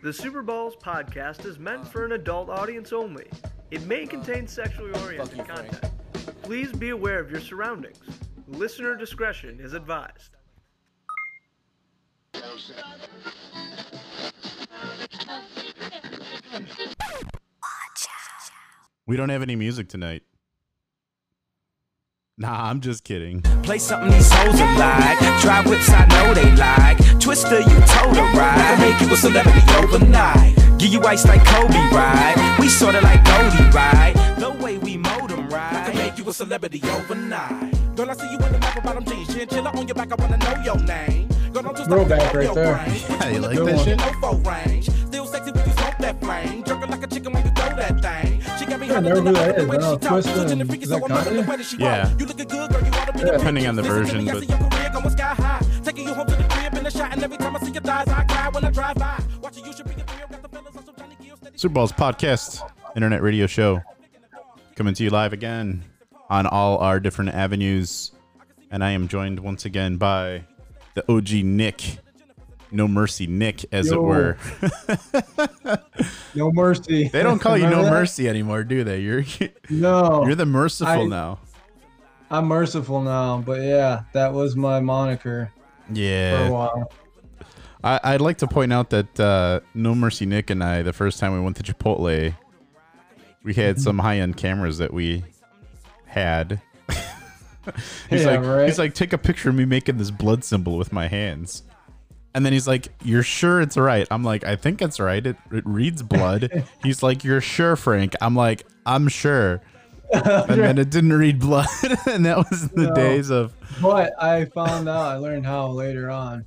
The Super Balls podcast is meant for an adult audience only. It may contain sexually oriented content. Please be aware of your surroundings. Listener discretion is advised. We don't have any music tonight. Nah, I'm just kidding. Play something these hoes are like. Drive whips, I know they like. Twista, you told her right. I make you a celebrity overnight. Give you ice like Kobe, right? We sorta like Goldie, right? The way we mold them, right? I can make you a celebrity overnight. Girl, I see you in the map bottom jeans. Chinchilla on your back, I wanna know your name. Girl, don't just Throwback right there. Yeah, you like that shit? No four range. Still sexy when you smoke that flame. Jerking like a chicken I hot never in knew the that mouth, is. the way I know she talk. Twista Switching the and- is that I'm loving the Kanye? way Yeah. You looking good, girl. You ought to be Depending on the version, but- see your career going sky high. Taking you home to the crib in the shot, and every time I see your thighs, I cry when I drive by. Watching you should be a thrill. Got the fellas on some Johnny Gill. Super Balls podcast, internet radio show, coming to you live again on all our different avenues. And I am joined once again by the OG Nick, No Mercy Nick, as it were. No mercy. they don't call you No that? Mercy anymore, do they? You're No. you're the merciful I- now. I'm merciful now, but yeah, that was my moniker Yeah. for a while. I, I'd like to point out that uh, No Mercy Nick and I, the first time we went to Chipotle, we had some high end cameras that we had. he's Yeah, like, right. he's like, take a picture of me making this blood symbol with my hands. And then he's like, "You're sure it's right?" I'm like, "I think it's right. It, it reads blood." he's like, "You're sure, Frank?" I'm like, "I'm sure." And then it didn't read blood, and that was in the No. days of. But I found out I learned how later on.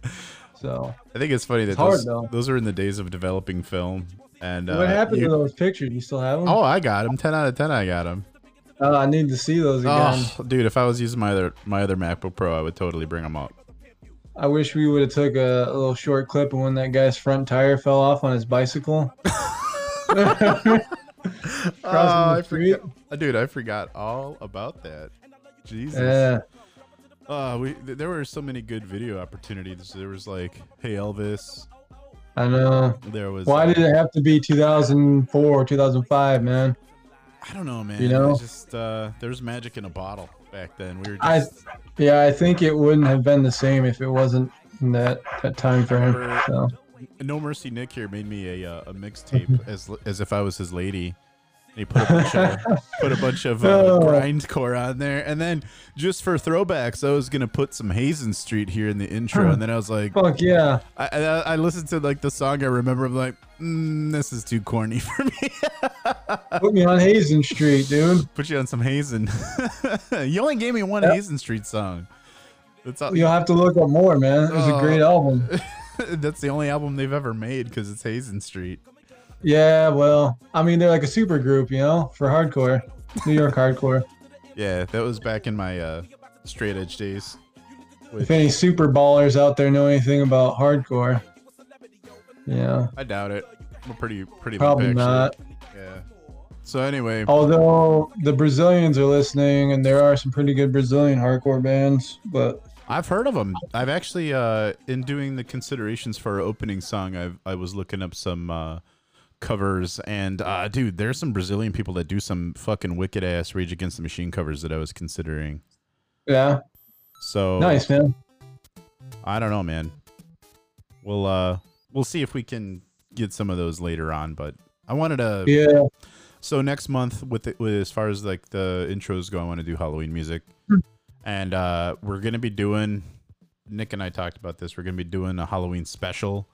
So I think it's funny that hard, those, though. those are in the days of developing film. And uh, what happened you- to those pictures? You still have them? Oh, I got them. Ten out of ten. I got them. Uh, I need to see those again. Oh, dude, if I was using my other my other MacBook Pro, I would totally bring them up. I wish we would have took a, a little short clip of when that guy's front tire fell off on his bicycle. Oh, I forgot, Uh, dude. I forgot all about that. Jesus. Yeah. Uh, we th- there were so many good video opportunities. There was like, hey Elvis. I know. There was. Why uh, did it have to be 2004 or 2005, man? I don't know, man. You know? just uh, there was magic in a bottle back then. We were I- Yeah, I think it wouldn't have been the same if it wasn't in that that time frame. So. No Mercy Nick here made me a uh, a mixtape as as if I was his lady. And he put a bunch of put a bunch of uh, grindcore on there, and then just for throwbacks, I was gonna put some Hazen Street here in the intro, and then I was like, Fuck yeah. I, I, I listened to like the song. I remember, I'm like, mm, this is too corny for me. Put me on Hazen Street, dude. put you on some Hazen. you only gave me one Yep. Hazen Street song. That's all, You'll have to look up more, man. It was a great Oh. album. that's the only album they've ever made because it's Hazen Street. Yeah, well, I mean, they're like a super group, you know, for hardcore, New York hardcore. Yeah, that was back in my uh, straight edge days. If any super ballers out there know anything about hardcore, yeah, I doubt it. I'm a pretty pretty probably limp, not. Yeah. So anyway, Although the Brazilians are listening, and there are some pretty good Brazilian hardcore bands, but I've heard of them. I've actually, uh, in doing the considerations for our opening song, I've I was looking up some uh, covers, and uh, dude, there's some Brazilian people that do some fucking wicked ass Rage Against the Machine covers that I was considering. yeah, So nice man. I don't know, man. We'll uh, we'll see if we can get some of those later on, but I wanted to. Yeah, So next month, with, it, with as far as like the intros go, I want to do Halloween music, and uh, we're gonna be doing. Nick and I talked about this. We're gonna be doing a Halloween special,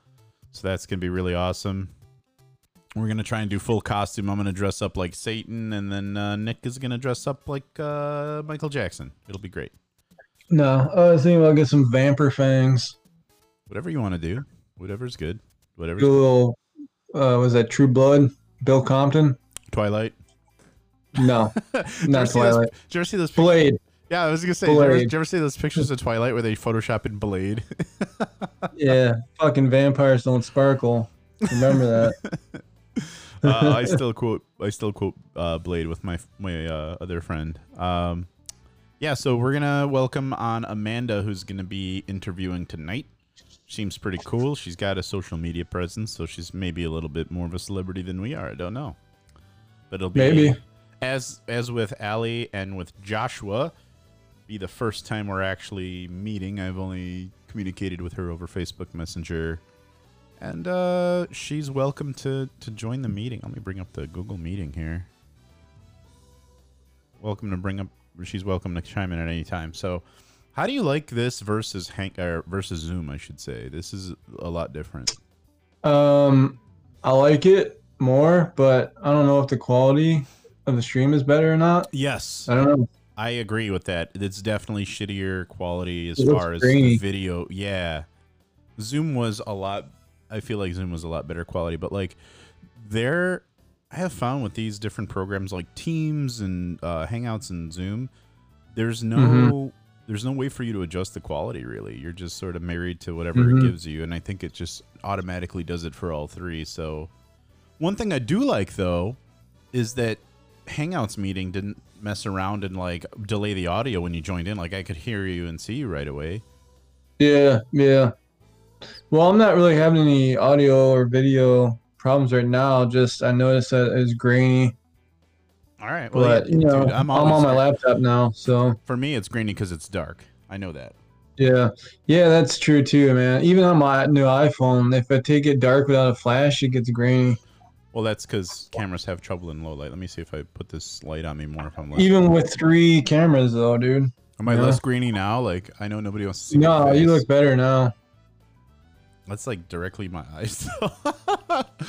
so that's gonna be really awesome. We're gonna try and do full costume. I'm gonna dress up like Satan, and then uh, Nick is gonna dress up like uh, Michael Jackson. It'll be great. no, I was thinking about get some Vampire Fangs, Whatever you want to do, whatever's good. Whatever. do a little. Uh, was that True Blood? Bill Compton? Twilight. No, not see those- Twilight. Did you ever see those? Pictures? Blade. Yeah, I was gonna say. Did you, ever, did you ever see those pictures of Twilight where they Photoshop in Blade? Yeah, fucking vampires don't sparkle. Remember that. uh, I still quote I still quote uh, Blade with my my uh, other friend. Um, yeah, so we're gonna welcome on Amanda, who's gonna be interviewing tonight. seems pretty cool. She's got a social media presence, so she's maybe a little bit more of a celebrity than we are. I don't know, but it'll be Maybe. as as with Ali and with Joshua, be the first time we're actually meeting. I've only communicated with her over Facebook Messenger, and uh, she's welcome to to join the meeting. Let me bring up the Google meeting here. Welcome to bring up. She's welcome to chime in at any time. So, how do you like this versus Hank or versus Zoom? I should say this is a lot different. Um, I like it more, but I don't know if the quality of the stream is better or not. Yes, I don't know. I agree with that. It's definitely shittier quality as far as grainy. the video. Yeah. Zoom was a lot I feel like Zoom was a lot better quality, but like there I have found with these different programs like Teams and uh, Hangouts and Zoom, there's no Mhm. there's no way for you to adjust the quality really. You're just sort of married to whatever Mhm. it gives you and I think it just automatically does it for all three. So one thing I do like though is that Hangouts meeting didn't mess around and like delay the audio when you joined in. Like I could hear you and see you right away. Yeah, yeah. Well, I'm not really having any audio or video problems right now. Just I noticed that it's grainy, All right, well, but yeah, you know, dude, I'm, always- on my laptop now, so For me, it's grainy because it's dark. I know that. yeah, yeah, that's true too, man. Even on my new iPhone, if I take it dark without a flash, it gets grainy. Well, that's because cameras have trouble in low light. Let me see if I put this light on me more. If I'm less, Even with three cameras, though, dude. am I yeah. less grainy now? Like I know nobody wants to see. No, you look better now. That's like directly my eyes.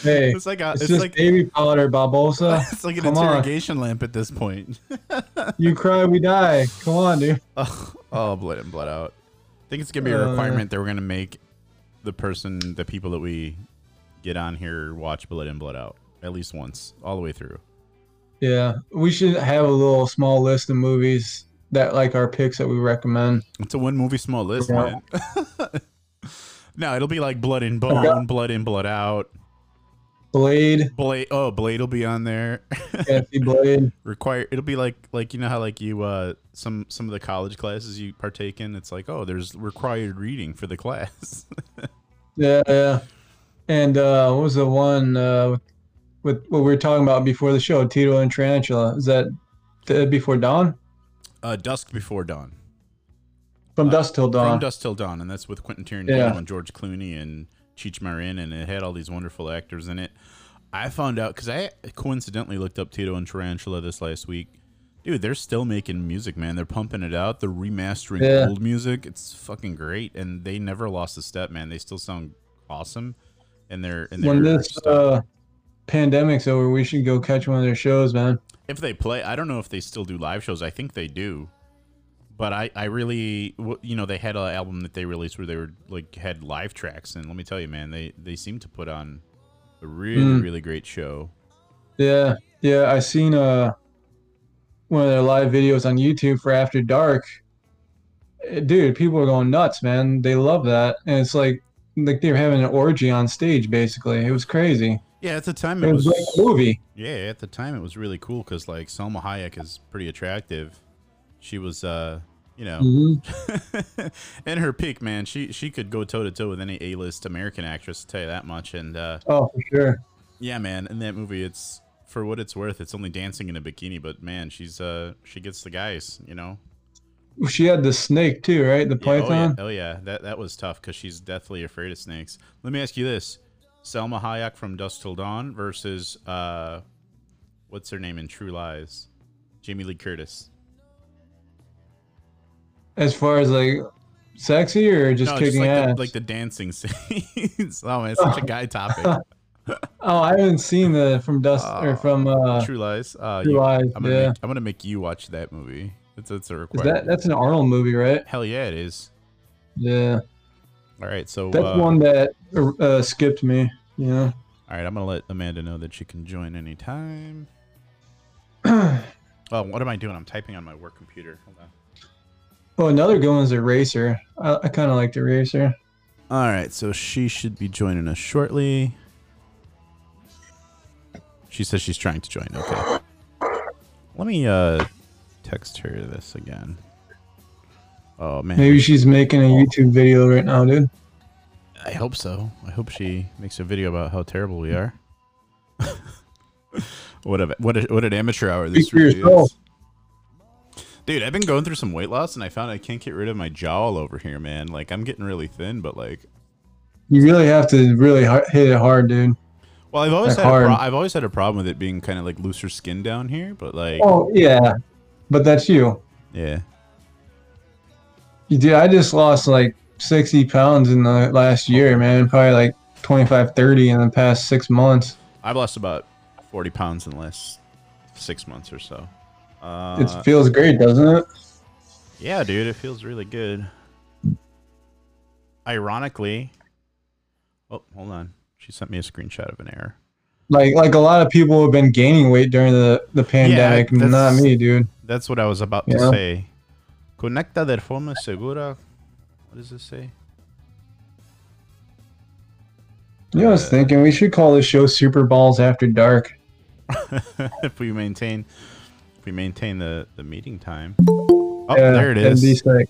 Hey, it's like a, It's, it's, just like baby powder, Barbosa. it's like an Come on. interrogation lamp at this point. you cry, we die. Come on, dude. oh, oh, blood in, blood out. I think it's gonna be a Uh, requirement that we're gonna make the person, the people that we get on here watch Blood in, Blood Out at least once, all the way through. Yeah, we should have a little small list of movies that like our picks that we recommend. It's a one movie small list, Yeah. man. No, it'll be like Blood in Bone, Okay. Blood in, Blood Out. Blade, Blade. Oh, Blade will be on there. Fancy Blade. Require. It'll be like like you know how like you uh some some of the college classes you partake in. It's like oh, there's required reading for the class. Yeah, yeah. And uh, what was the one uh, with, with what we were talking about before the show? Tito and Tarantula. Is that Dead Before Dawn? uh, Dusk Before Dawn. From Dusk Till Dawn. From Dusk Till Dawn, and that's with Quentin Tarantino Yeah. and George Clooney and Cheech Marin, and it had all these wonderful actors in it. I found out because I coincidentally looked up Tito and Tarantula this last week. Dude, they're still making music, man. They're pumping it out. They're remastering Yeah. old music. It's fucking great, and they never lost a step, man. They still sound awesome, and they're and when they're this uh, pandemic's over, we should go catch one of their shows, man. if they play i don't know if they still do live shows i think they do but i i really you know they had an album that they released where they were like had live tracks and let me tell you man they they seem to put on a really Mm. really great show Yeah, yeah. I seen uh one of their live videos on YouTube for After Dark. Eh, Dude, people are going nuts, man. They love that, and it's like like they were having an orgy on stage. Basically, it was crazy. yeah at the time It it was was like a movie. yeah at the time it was really cool because like salma hayek is pretty attractive she was uh you know Mhm. in her peak man she she could go toe to toe with any a-list american actress to tell you that much and uh Oh, for sure. Yeah, man. In that movie, it's for what it's worth. It's only dancing in a bikini, but man, she's uh she gets the guys. You know. She had the snake too, right? The Yeah, oh yeah. python. Oh yeah. That that was tough because she's deathly afraid of snakes. Let me ask you this: Salma Hayek from Dusk Till Dawn versus uh, what's her name in True Lies? Jamie Lee Curtis. As far as like sexy or just no, kicking just like ass. the, like the dancing scenes. oh man, it's such a guy topic. oh, I haven't seen the from Dusk Oh, or from uh, True Lies. Uh, True you- Lies. I'm gonna Yeah, make, I'm gonna make you watch that movie. It's it's a requirement. that that's an Arnold movie, right? Hell yeah, it is. Yeah, All right, so that's uh, one that uh, skipped me. Yeah. All right, I'm gonna let Amanda know that she can join anytime. Oh, what am I doing? I'm typing on my work computer. Hold on. Oh, another good one is Eraser. I, I kind of like the Eraser. All right, so she should be joining us shortly. She says she's trying to join. Okay. Let me uh text her this again. Oh man. Maybe she's making a YouTube video right now, dude. I hope so. I hope she makes a video about how terrible we are. what a what a, what an amateur hour this Speak really is. Dude, I've been going through some weight loss and I found I can't get rid of my jowl over here, man. Like I'm getting really thin, but like You really have to really hit it hard, dude. well, I've always Like had a hard. I've always had a problem with it being kind of like looser skin down here, but like Oh yeah, but that's you. yeah. You did. I just lost like 60 pounds in the last year, man. Probably like 25, 30 in the past six months. I've lost about 40 pounds in the last 6 months or so. Uh, it feels great, doesn't it? Yeah, dude, it feels really good. Ironically, oh, hold on. She sent me a screenshot of an error. Like like a lot of people have been gaining weight during the the pandemic. that's- not me, dude. That's what I was about to say. Conecta de forma segura. What does this say? You know, I was thinking we should call this show Super Balls After Dark. if we maintain, if we maintain the the meeting time. Oh, Yeah, there it is. that'd be sick.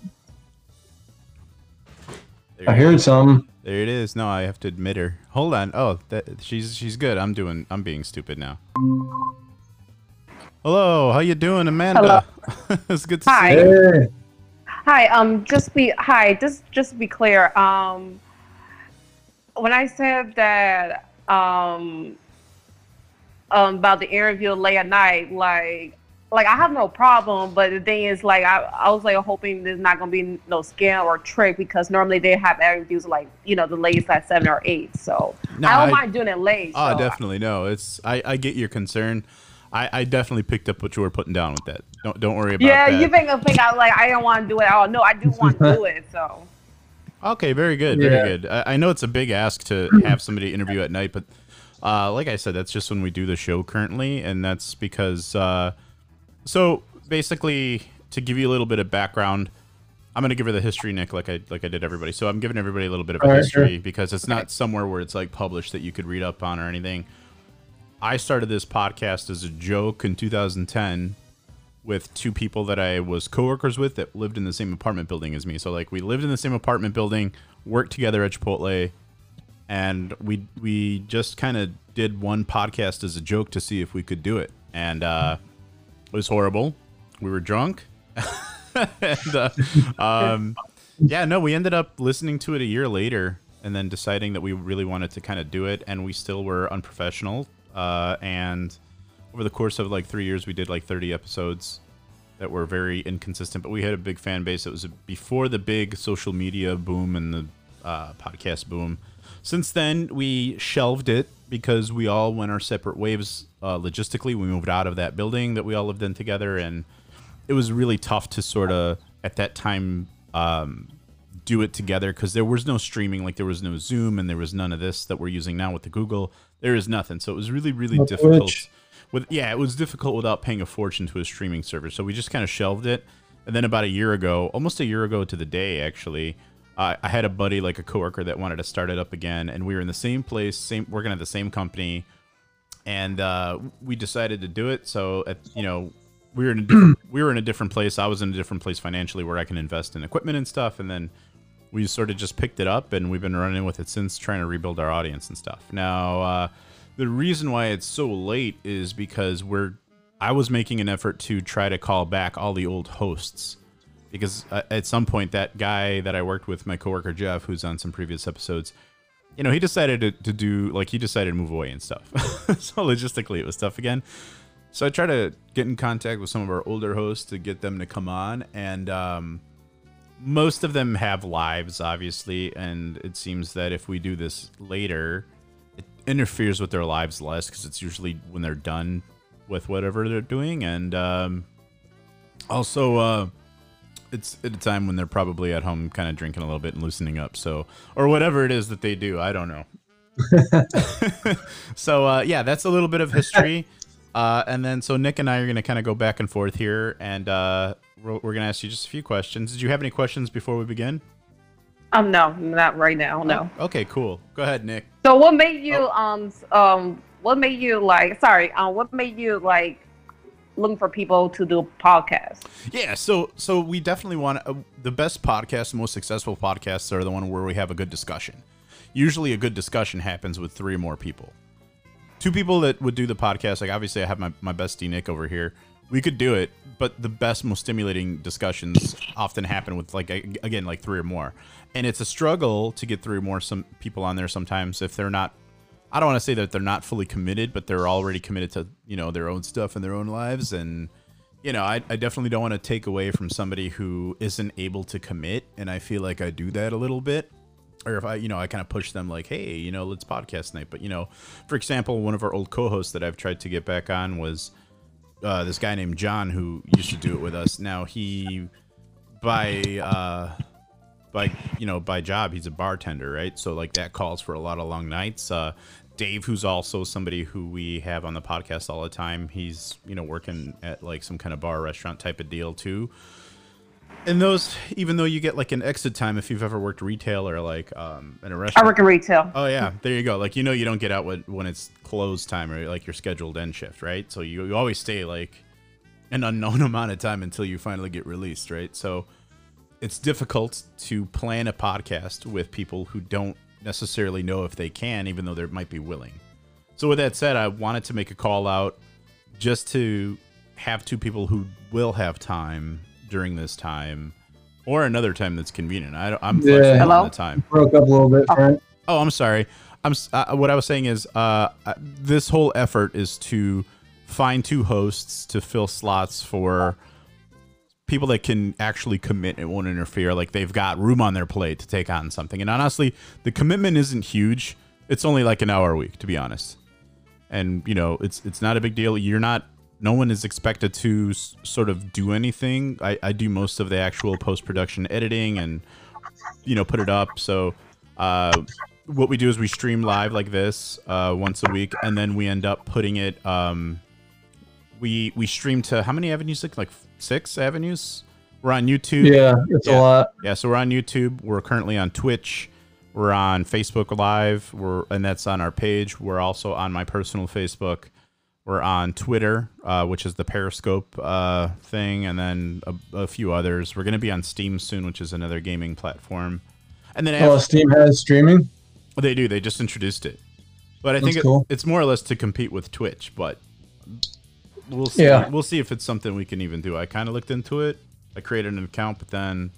There I heard is. some. There it is. No, I have to admit her. Hold on. Oh, that she's she's good. I'm doing. I'm being stupid now. Hello, how you doing, Amanda? Hello. it's good to Hi. see you. Hey, Hi, um, just be hi, just just to be clear, um, when I said that um, um about the interview late at night, like like I have no problem, but the thing is, like I, I was like hoping there's not gonna be no scam or trick because normally they have interviews like you know the latest at seven or eight, so No, I don't I- mind doing it late. Oh, so- definitely. No, it's I, I get your concern. I, I definitely picked up what you were putting down with that. Don't don't worry about it. Yeah, that. you think I think I like I don't want to do it. Oh no, I do want to do it. So Okay, very good, very good. I, I know it's a big ask to have somebody interview at night, but uh, like I said, that's just when we do the show currently, and that's because. Uh, so basically, to give you a little bit of background, I'm gonna give her the history, Nick, like I like I did everybody. So I'm giving everybody a little bit of a right, history sure. because it's not somewhere where it's like published that you could read up on or anything. I started this podcast as a joke in 2010 with two people that I was coworkers with that lived in the same apartment building as me. So like we lived in the same apartment building, worked together at Chipotle, and we we just kind of did one podcast as a joke to see if we could do it. And uh, was horrible. We were drunk. and, uh, um, yeah, no, we ended up listening to it a year later and then deciding that we really wanted to kind of do it. And we still were unprofessional. Uh, and over the course of like three years, we did like 30 episodes that were very inconsistent, but we had a big fan base. It was before the big social media boom and the uh, podcast boom. Since then, we shelved it because we all went our separate waves uh, logistically. We moved out of that building that we all lived in together, and it was really tough to sort of at that time um, do it together because there was no streaming, like there was no Zoom, and there was none of this that we're using now with the Google. There is nothing, so it was really, really No difficult. Twitch. With yeah, it was difficult without paying a fortune to a streaming service. So we just kind of shelved it. And then about a year ago, almost a year ago to the day, actually, uh, I had a buddy, like a coworker, that wanted to start it up again, and we were in the same place, same working at the same company, and uh, we decided to do it. So at you know, we were in a different, we were in a different place. I was in a different place financially where I can invest in equipment and stuff, and then we sort of just picked it up and we've been running with it since trying to rebuild our audience and stuff. Now, uh, the reason why it's so late is because we're I was making an effort to try to call back all the old hosts because at some point that guy that I worked with, my coworker Jeff, who's on some previous episodes, you know, he decided to, to do like he decided to move away and stuff. so logistically, it was tough again. So I try to get in contact with some of our older hosts to get them to come on, and um, most of them have lives, obviously, and it seems that if we do this later, it interferes with their lives less because it's usually when they're done with whatever they're doing, and um, also uh, it's at a time when they're probably at home, kind of drinking a little bit and loosening up. So, or whatever it is that they do, I don't know. so uh, yeah, that's a little bit of history. Uh, and then so Nick and I are going to kind of go back and forth here, and uh, we're, we're going to ask you just a few questions. Did you have any questions before we begin? um no, not right now. No. Okay, cool. Go ahead, Nick. So what made you Oh. um um what made you like sorry um what made you like looking for people to do podcasts? Yeah, so so we definitely want uh, the best podcasts, most successful podcasts are the one where we have a good discussion. usually a good discussion happens with three or more people. Two people that would do the podcast, like obviously I have my, my bestie Nick over here. We could do it, but the best, most stimulating discussions often happen with like again like three or more, and it's a struggle to get three or more some people on there sometimes if they're not. I don't want to say that they're not fully committed, but they're already committed to you know their own stuff and their own lives, and you know I, I definitely don't want to take away from somebody who isn't able to commit, and I feel like I do that a little bit or if I, you know, I kind of push them like, hey, you know, let's podcast night. But you know, for example, one of our old co-hosts that I've tried to get back on was uh, this guy named John who used to do it with us. Now he, by uh, by you know, by job, he's a bartender, right? So like that calls for a lot of long nights. Uh, Dave, who's also somebody who we have on the podcast all the time, he's you know working at like some kind of bar restaurant type of deal too. And those even though you get like an exit time if you've ever worked retail or like um in a restaurant I work in retail. oh yeah there you go. Like you know you don't get out when, when it's close time or like your scheduled end shift right? So you, you always stay like an unknown amount of time until you finally get released right? So it's difficult to plan a podcast with people who don't necessarily know if they can even though they might be willing so with that said i wanted to make a call out just to have two people who will have time during this time or another time that's convenient. I, don't- I'm Yeah. flexible Hello? on the time. Broke up a little bit, Frank. Oh, I'm sorry. I'm uh, what I was saying is uh, uh, this whole effort is to find two hosts to fill slots for people that can actually commit and won't interfere. Like they've got room on their plate to take on something. And honestly, the commitment isn't huge. It's only like an hour a week, to be honest. And you know, it's it's not a big deal. You're not. No one is expected to s- sort of do anything. I, I do most of the actual post production editing and you know put it up. So uh, what we do is we stream live like this uh, once a week, and then we end up putting it. Um, we we stream to how many avenues? Like like six avenues. We're on YouTube. Yeah, it's Yeah. a lot. Yeah, so we're on YouTube. We're currently on Twitch. We're on Facebook Live. We're and that's on our page. We're also on my personal Facebook. We're on Twitter, uh, which is the Periscope uh, thing, and then a, a few others. We're gonna be on Steam soon, which is another gaming platform. And then Oh, after, Steam has streaming. they do. They just introduced it, but I That's think it, cool. it's more or less to compete with Twitch. But we'll see. Yeah. We'll see if it's something we can even do. I kind of looked into it. I created an account, but then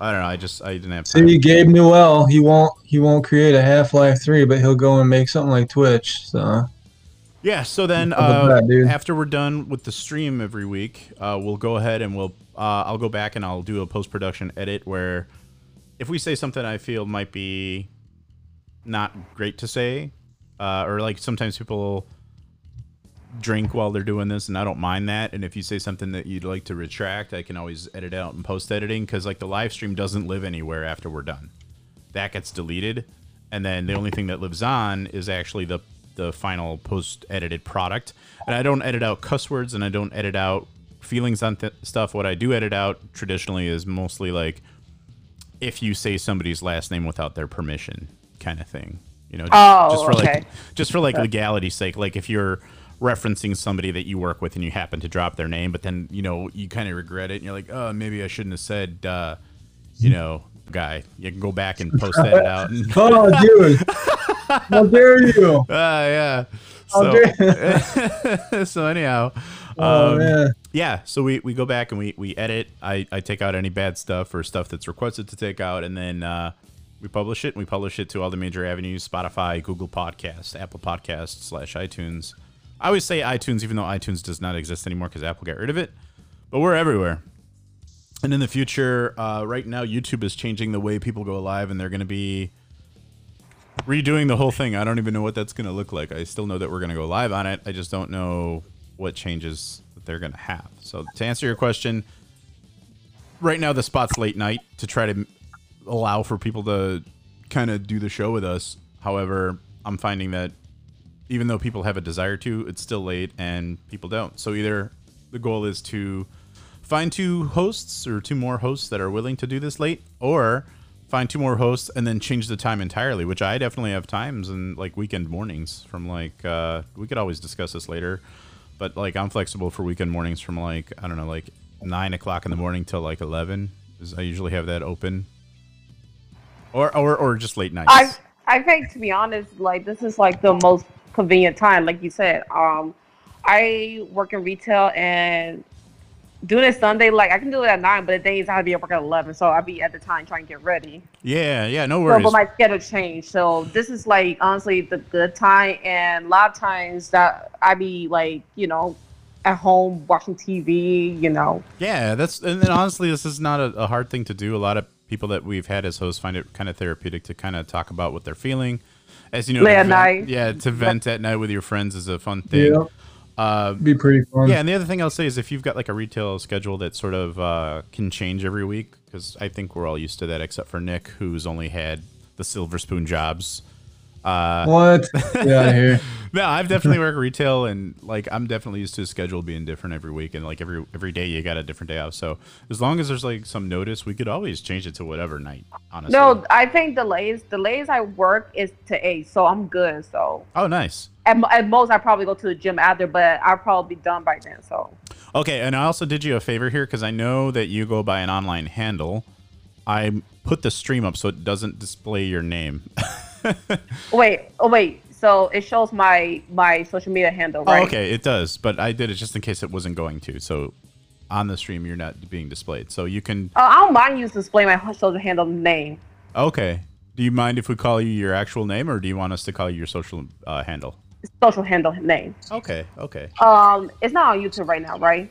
I don't know. I just I didn't have time. See, Gabe Newell, he won't he won't create a Half Life Three, but he'll go and make something like Twitch. So Yeah. So then, uh, that, after we're done with the stream every week, uh, we'll go ahead and we'll uh, I'll go back and I'll do a post production edit where if we say something I feel might be not great to say, uh, or like sometimes people drink while they're doing this, and I don't mind that. And if you say something that you'd like to retract, I can always edit out in post editing because like the live stream doesn't live anywhere after we're done. That gets deleted, and then the only thing that lives on is actually the the final post edited product. And I don't edit out cuss words, and I don't edit out feelings on th- stuff. What I do edit out traditionally is mostly like if you say somebody's last name without their permission, kind of thing. You know, just, Oh, just for okay. like just for like oh, legality's sake. Like if you're referencing somebody that you work with and you happen to drop their name, but then you know you kind of regret it, and you're like, oh, maybe I shouldn't have said, uh, you know, guy. You can go back and post that out. And, Oh, dude. How dare you? Ah, yeah. So, so anyhow, Oh, um, yeah. So we, we go back and we, we edit. I, I take out any bad stuff or stuff that's requested to take out, and then uh, we publish it. And we publish it to all the major avenues: Spotify, Google Podcasts, Apple Podcasts, slash iTunes. I always say iTunes, even though iTunes does not exist anymore because Apple got rid of it. But we're everywhere. And in the future, uh, right now, YouTube is changing the way people go live, and they're going to be redoing the whole thing. I don't even know what that's going to look like. I still know that we're going to go live on it. I just don't know what changes that they're going to have. So to answer your question, right now the spot's late night to try to allow for people to kind of do the show with us. However, I'm finding that even though people have a desire to, it's still late and people don't. So either the goal is to find two hosts or two more hosts that are willing to do this late, or find two more hosts and then change the time entirely. Which I definitely have times and like weekend mornings from like uh, we could always discuss this later, but like I'm flexible for weekend mornings from like I don't know like nine o'clock in the morning till like eleven. I usually have that open. or or or just late nights. I I think to be honest, like this is like the most convenient time, like you said. Um, I work in retail and doing it Sunday, like I can do it at nine, but the days I have to be at work at eleven, so I'll be at the time trying to get ready. yeah, yeah, no So, worries. but my schedule changed, so this is like honestly the good time, and a lot of times that I be like, you know, at home watching TV, you know. Yeah, that's and then honestly, this is not a, a hard thing to do. A lot of people that we've had as hosts find it kind of therapeutic to kind of talk about what they're feeling. As you know, Late to at vent- night. Yeah, to vent at night with your friends is a fun thing. Yeah, Uh, be pretty fun. yeah, and the other thing I'll say is if you've got like a retail schedule that sort of uh, can change every week, because I think we're all used to that, except for Nick, who's only had the silver spoon jobs. Uh, What? Yeah, here. no, I've definitely worked retail, and like I'm definitely used to a schedule being different every week, and like every every day you got a different day off. So as long as there's like some notice, we could always change it to whatever night. Honestly. No, I think the latest the latest I work is to eight, so I'm good. So Oh, nice. at, at most I probably go to the gym after, but I'll probably be done by then. So Okay, and I also did you a favor here because I know that you go by an online handle. I put the stream up so it doesn't display your name. wait, oh wait, so it shows my my social media handle, Oh, right? okay, it does, but I did it just in case it wasn't going to. So on the stream, you're not being displayed. So you can. Uh, I don't mind you display my social handle name. Okay. Do you mind if we call you your actual name, or do you want us to call you your social uh, handle? Social handle name. Okay. Okay. Um, it's not on YouTube right now, right?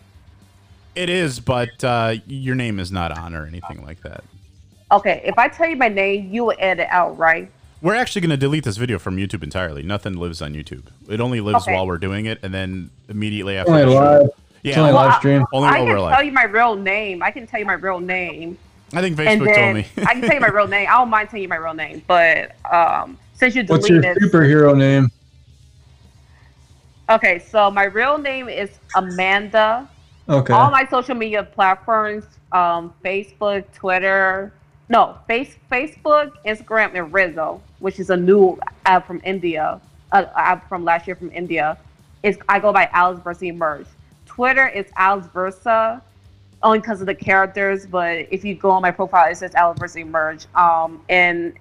It is, but uh, your name is not on or anything like that. Okay, if I tell you my name, you will edit out, right? We're actually going to delete this video from YouTube entirely. Nothing lives on YouTube. It only lives Okay. while we're doing it, and then immediately after. Only the show- live. Yeah, It's only well, live stream. only I while can we're tell live. you my real name. I can tell you my real name. I think Facebook then told me. I can tell you my real name. I don't mind telling you my real name, but um, since you deleted, What's your superhero name? okay. So my real name is Amanda. Okay. All my social media platforms, um, Facebook, Twitter, no, face, Facebook, Instagram, and Rizzo, which is a new app from India, uh, app from last year from India. Is I go by Alice Versa Emerge. Twitter is Alice Versa, only because of the characters. But if you go on my profile, it says Alice Versa Emerge. Um, and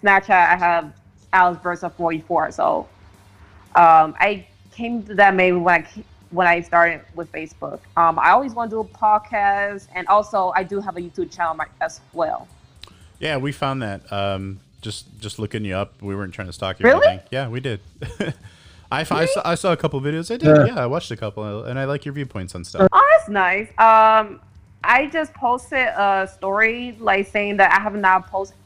Snapchat, I have Alice Versa 44. So um, I came to that maybe when I when I started with Facebook. Um, I always want to do a podcast, and also I do have a YouTube channel as well. Yeah, we found that. Um, just just looking you up. We weren't trying to stalk you. or Really? anything. Yeah, we did. I, f- I saw, I saw a couple videos. I did. Yeah. Yeah. I watched a couple, and I like your viewpoints on stuff. Oh, that's nice. Um, I just posted a story like saying that I have not posted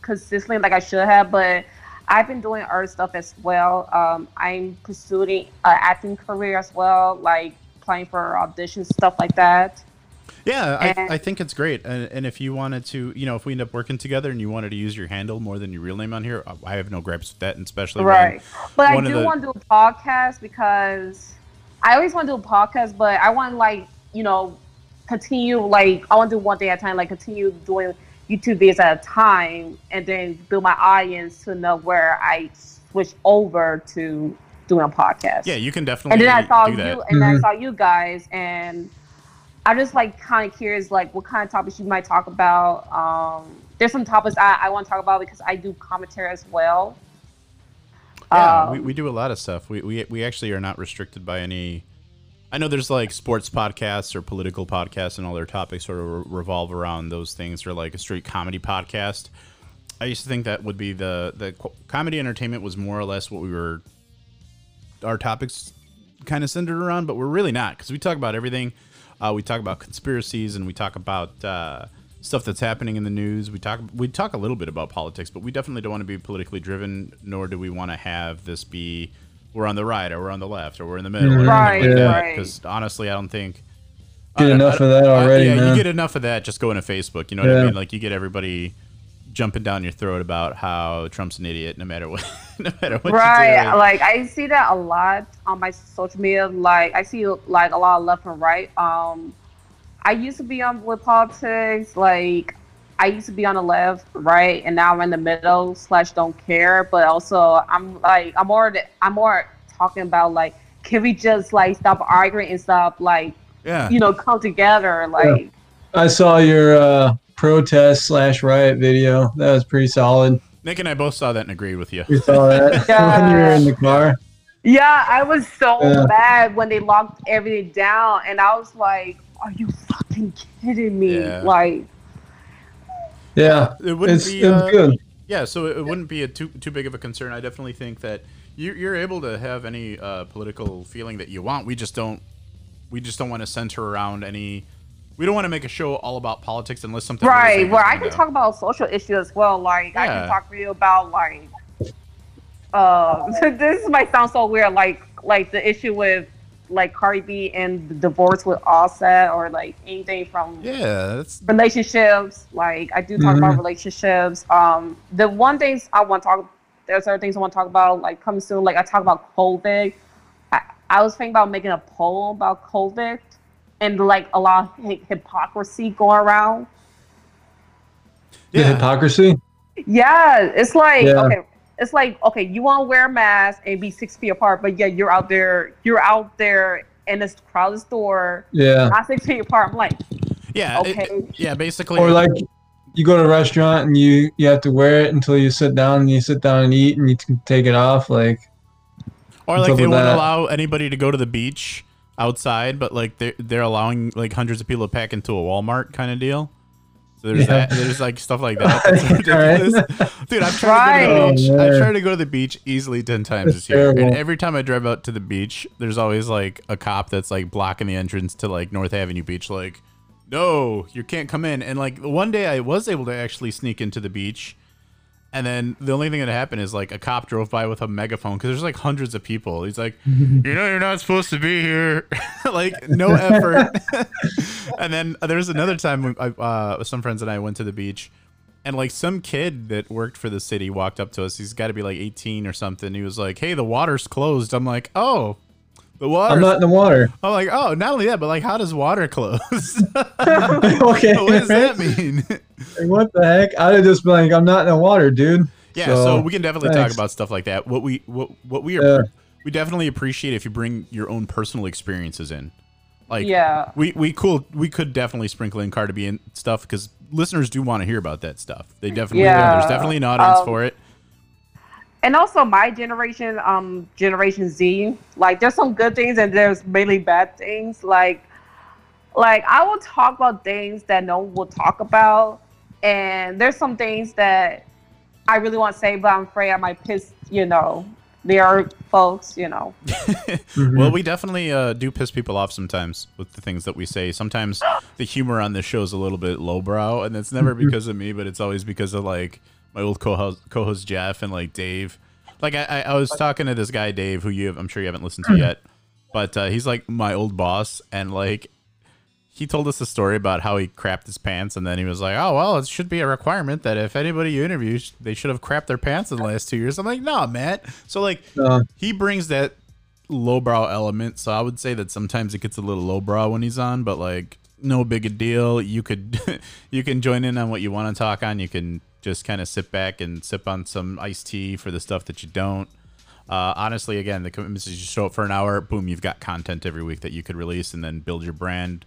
consistently like I should have, but I've been doing art stuff as well. Um, I'm pursuing an acting career as well, like applying for auditions, stuff like that. Yeah, I, And- I think it's great. And, and if you wanted to, you know, if we end up working together and you wanted to use your handle more than your real name on here, I have no gripes with that. And especially when- Right. But I do the- want to do a podcast because I always want to do a podcast, but I want to like, you know, continue like I want to do one thing at a time, like continue doing YouTube videos at a time and then build my audience to know where I switch over to doing a podcast. yeah, you can definitely. and definitely then I saw you that. and then I mm-hmm. saw you guys and I'm just like kind of curious like what kind of topics you might talk about. Um there's some topics I, I want to talk about because I do commentary as well. Yeah, Um, we, we do a lot of stuff. We, we we actually are not restricted by any. I know there's like sports podcasts or political podcasts, and all their topics sort of re- revolve around those things, or like a straight comedy podcast. I used to think that would be the the co- comedy entertainment was more or less what we were. Our topics kind of centered around, but we're really not because we talk about everything. Uh, we talk about conspiracies and we talk about uh, stuff that's happening in the news. We talk we talk a little bit about politics, but we definitely don't want to be politically driven, nor do we want to have this be we're on the right or we're on the left or we're in the middle. Right, right. Because honestly, I don't think Get I- enough I- of that I- already, yeah, man. you get enough of that just going to Facebook. You know what I mean? Like you get everybody jumping down your throat about how Trump's an idiot, no matter what, no matter what. right You do. like i see that a lot on my social media like i see like a lot of left and right um i used to be on with politics like i used to be on the left right and now i'm in the middle slash don't care but also i'm like i'm more i'm more talking about like can we just like stop arguing and stop like yeah. you know come together like I saw your uh, protest slash riot video. That was pretty solid. Nick and I both saw that and agreed with you. We saw that Yeah. when you were in the car. Yeah, I was so Yeah. mad when they locked everything down, and I was like, "Are you fucking kidding me?" Yeah. Like, Yeah, It wouldn't it's, be it's uh, good. Yeah, so it, it wouldn't be a too too big of a concern. I definitely think that you, you're able to have any uh, political feeling that you want. We just don't. We just don't want to center around any. We don't want to make a show all about politics unless something. right, big where is I can down. talk about social issues as well. Like, I can talk to you about like, uh, this might sound so weird. Like, like the issue with like Cardi B and the divorce with Offset, or like anything from Yeah, that's relationships. Like I do talk about relationships. Um, the one things I want to talk. There's other things I want to talk about, like coming soon. Like I talk about COVID. I, I was thinking about making a poll about COVID, and like a lot of hy- hypocrisy going around. The yeah. hypocrisy. Yeah, it's like Yeah. okay. It's like okay, you want to wear a mask and be six feet apart, but yeah, you're out there. You're out there in this crowded store, Yeah. not six feet apart. I'm like, yeah, Okay. it- yeah. Basically, Or like you go to a restaurant and you you have to wear it until you sit down and you sit down and eat and you can take it off. Like Or like they won't that. allow anybody to go to the beach outside, but like they're they're allowing like hundreds of people to pack into a Walmart kind of deal. So there's Yeah. that. There's like stuff like that. Dude, I've tried to go to the beach. Oh, I've tried to go to the beach easily ten times That's this year, and every time I drive out to the beach, there's always like a cop that's like blocking the entrance to like North Avenue Beach, like, no, you can't come in. And like one day I was able to actually sneak into the beach. And then the only thing that happened is like a cop drove by with a megaphone because there's like hundreds of people. He's like, "You know, you're not supposed to be here." like no effort. and then there was another time when I, uh, some friends and I went to the beach, and like some kid that worked for the city walked up to us. He's got to be like 18 or something. He was like, "Hey, the water's closed." I'm like, "Oh." The water. I'm not in the water. I'm like, oh, not only that, but like, how does water close? okay. what does that mean? Like, what the heck? I'd have just been like, I'm not in the water, dude. Yeah, so, So, we can definitely talk about stuff like that. What we what what we are Yeah. we definitely appreciate if you bring your own personal experiences in. Like Yeah. we we cool we could definitely sprinkle in Cardi B and stuff because listeners do want to hear about that stuff. They definitely do. Yeah. There's definitely an audience Um, for it. And also my generation um generation z like there's some good things and there's mainly bad things like like i will talk about things that no one will talk about and there's some things that i really want to say but i'm afraid i might piss you know their folks you know Mm-hmm. Well, we definitely uh, do piss people off sometimes with the things that we say. Sometimes the humor on this show is a little bit lowbrow, and it's never Mm-hmm. because of me, but it's always because of like my old co-host, co-host Jeff and like Dave. Like I, I, was talking to this guy Dave, who you have, I'm sure you haven't listened to yet, but uh, he's like my old boss, and like he told us a story about how he crapped his pants, and then he was like, "Oh well, it should be a requirement that if anybody you interview, they should have crapped their pants in the last two years." I'm like, "Nah, Matt." So like, Uh, he brings that lowbrow element, so I would say that sometimes it gets a little lowbrow when he's on, but like, no big a deal. You could you can join in on what you want to talk on. You can just kind of sit back and sip on some iced tea for the stuff that you don't. Uh, honestly, again, the commitment is you show up for an hour, boom, you've got content every week that you could release and then build your brand,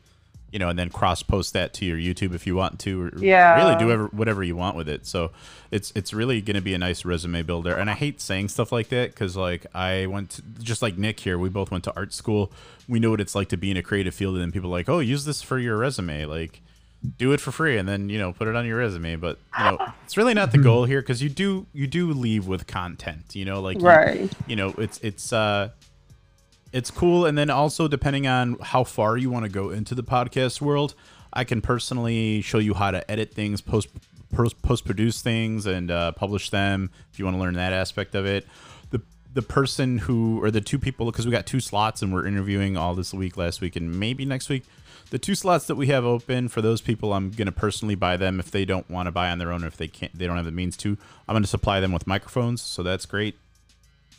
you know, and then cross post that to your YouTube if you want to, Yeah. really do ever, whatever you want with it. So it's it's really going to be a nice resume builder. And I hate saying stuff like that because like I went to, just like Nick here, we both went to art school. We know what it's like to be in a creative field, and then people are like, oh, use this for your resume, like do it for free and then you know put it on your resume but you know it's really not the goal here because you do you do leave with content you know like you- Right. you know it's it's uh it's cool and then also depending on how far you want to go into the podcast world i can personally show you how to edit things post post produce things and uh, publish them if you want to learn that aspect of it the the person who or the two people because we got two slots and we're interviewing all this week last week and maybe next week the two slots that we have open for those people i'm going to personally buy them if they don't want to buy on their own or if they can't they don't have the means to i'm going to supply them with microphones so that's great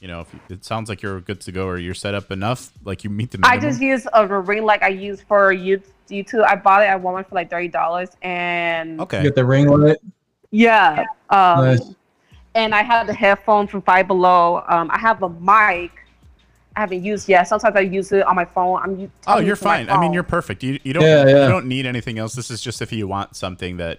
you know if you, it sounds like you're good to go or you're set up enough like you meet the i just use a ring like i use for you- youtube i bought it at walmart for like $30 and okay you okay get the ring light. Yeah. Um, Nice. And I have the headphones from Five Below. Um, I have a mic. I haven't used yet. Sometimes I use it on my phone. I'm. oh you're fine i mean you're perfect you, you don't Yeah, yeah. you don't need anything else this is just if you want something that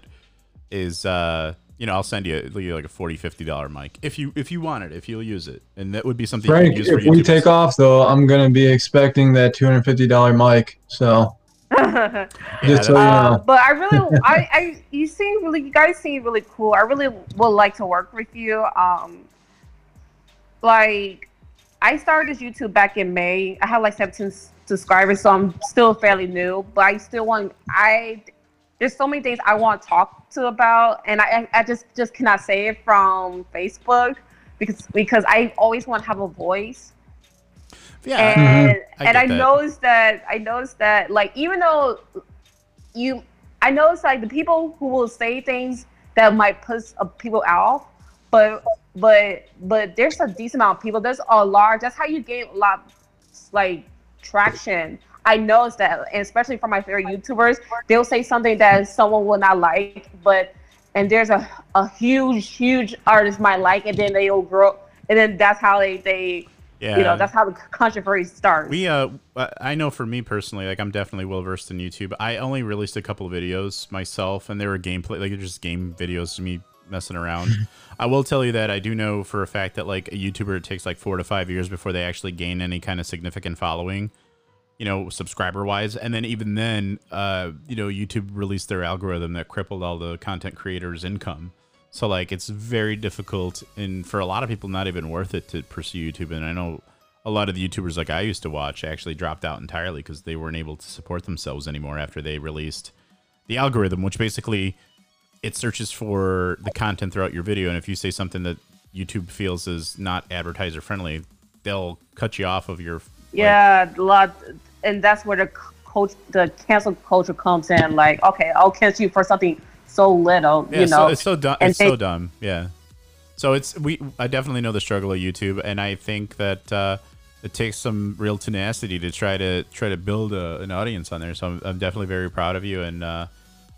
is uh you know I'll send you like a 40 50 dollar mic if you if you want it if you'll use it and that would be something Frank, you use if for we YouTube. take off though, I'm gonna be expecting that two hundred fifty dollar mic. So Yeah, so you that's- know. Uh, but I really, I, I, you seem really, you guys seem really cool. I really would like to work with you. Um, like, I started this YouTube back in May. I have like 17 subscribers, so I'm still fairly new. But I still want, I, there's so many things I want to talk to about, and I, I just, just cannot say it from Facebook because, because I always want to have a voice yeah and I and I that. noticed that I noticed that like even though you I noticed like the people who will say things that might piss uh, people off, but but but there's a decent amount of people. There's a large. That's how you gain a lot like traction. I noticed that, and especially for my favorite YouTubers, they'll say something that someone will not like, but and there's a a huge huge artist might like, and then they'll grow, and then that's how they they yeah you know that's how the controversy starts. We uh, I- I know for me personally, like I'm definitely well versed in YouTube. I only released a couple of videos myself, and they were gameplay, like they're just game videos of me messing around. I will tell you that I do know for a fact that like a YouTuber, it takes like four to five years before they actually gain any kind of significant following, you know, subscriber wise. And then even then, uh, you know, YouTube released their algorithm that crippled all the content creators' income. So like it's very difficult and for a lot of people not even worth it to pursue YouTube. And I know a lot of the YouTubers like I used to watch actually dropped out entirely because they weren't able to support themselves anymore after they released the algorithm, which basically it searches for the content throughout your video. And if you say something that YouTube feels is not advertiser friendly, they'll cut you off of your like, Yeah, a lot, and that's where the coach, the cancel culture comes in. Like, okay, I'll cancel you for something so little, Yeah, you know. so it's so dumb. and It's so dumb. Yeah. So it's we. I definitely know the struggle of YouTube, and I think that uh, it takes some real tenacity to try to try to build a, an audience on there. So I'm, I'm definitely very proud of you, and uh,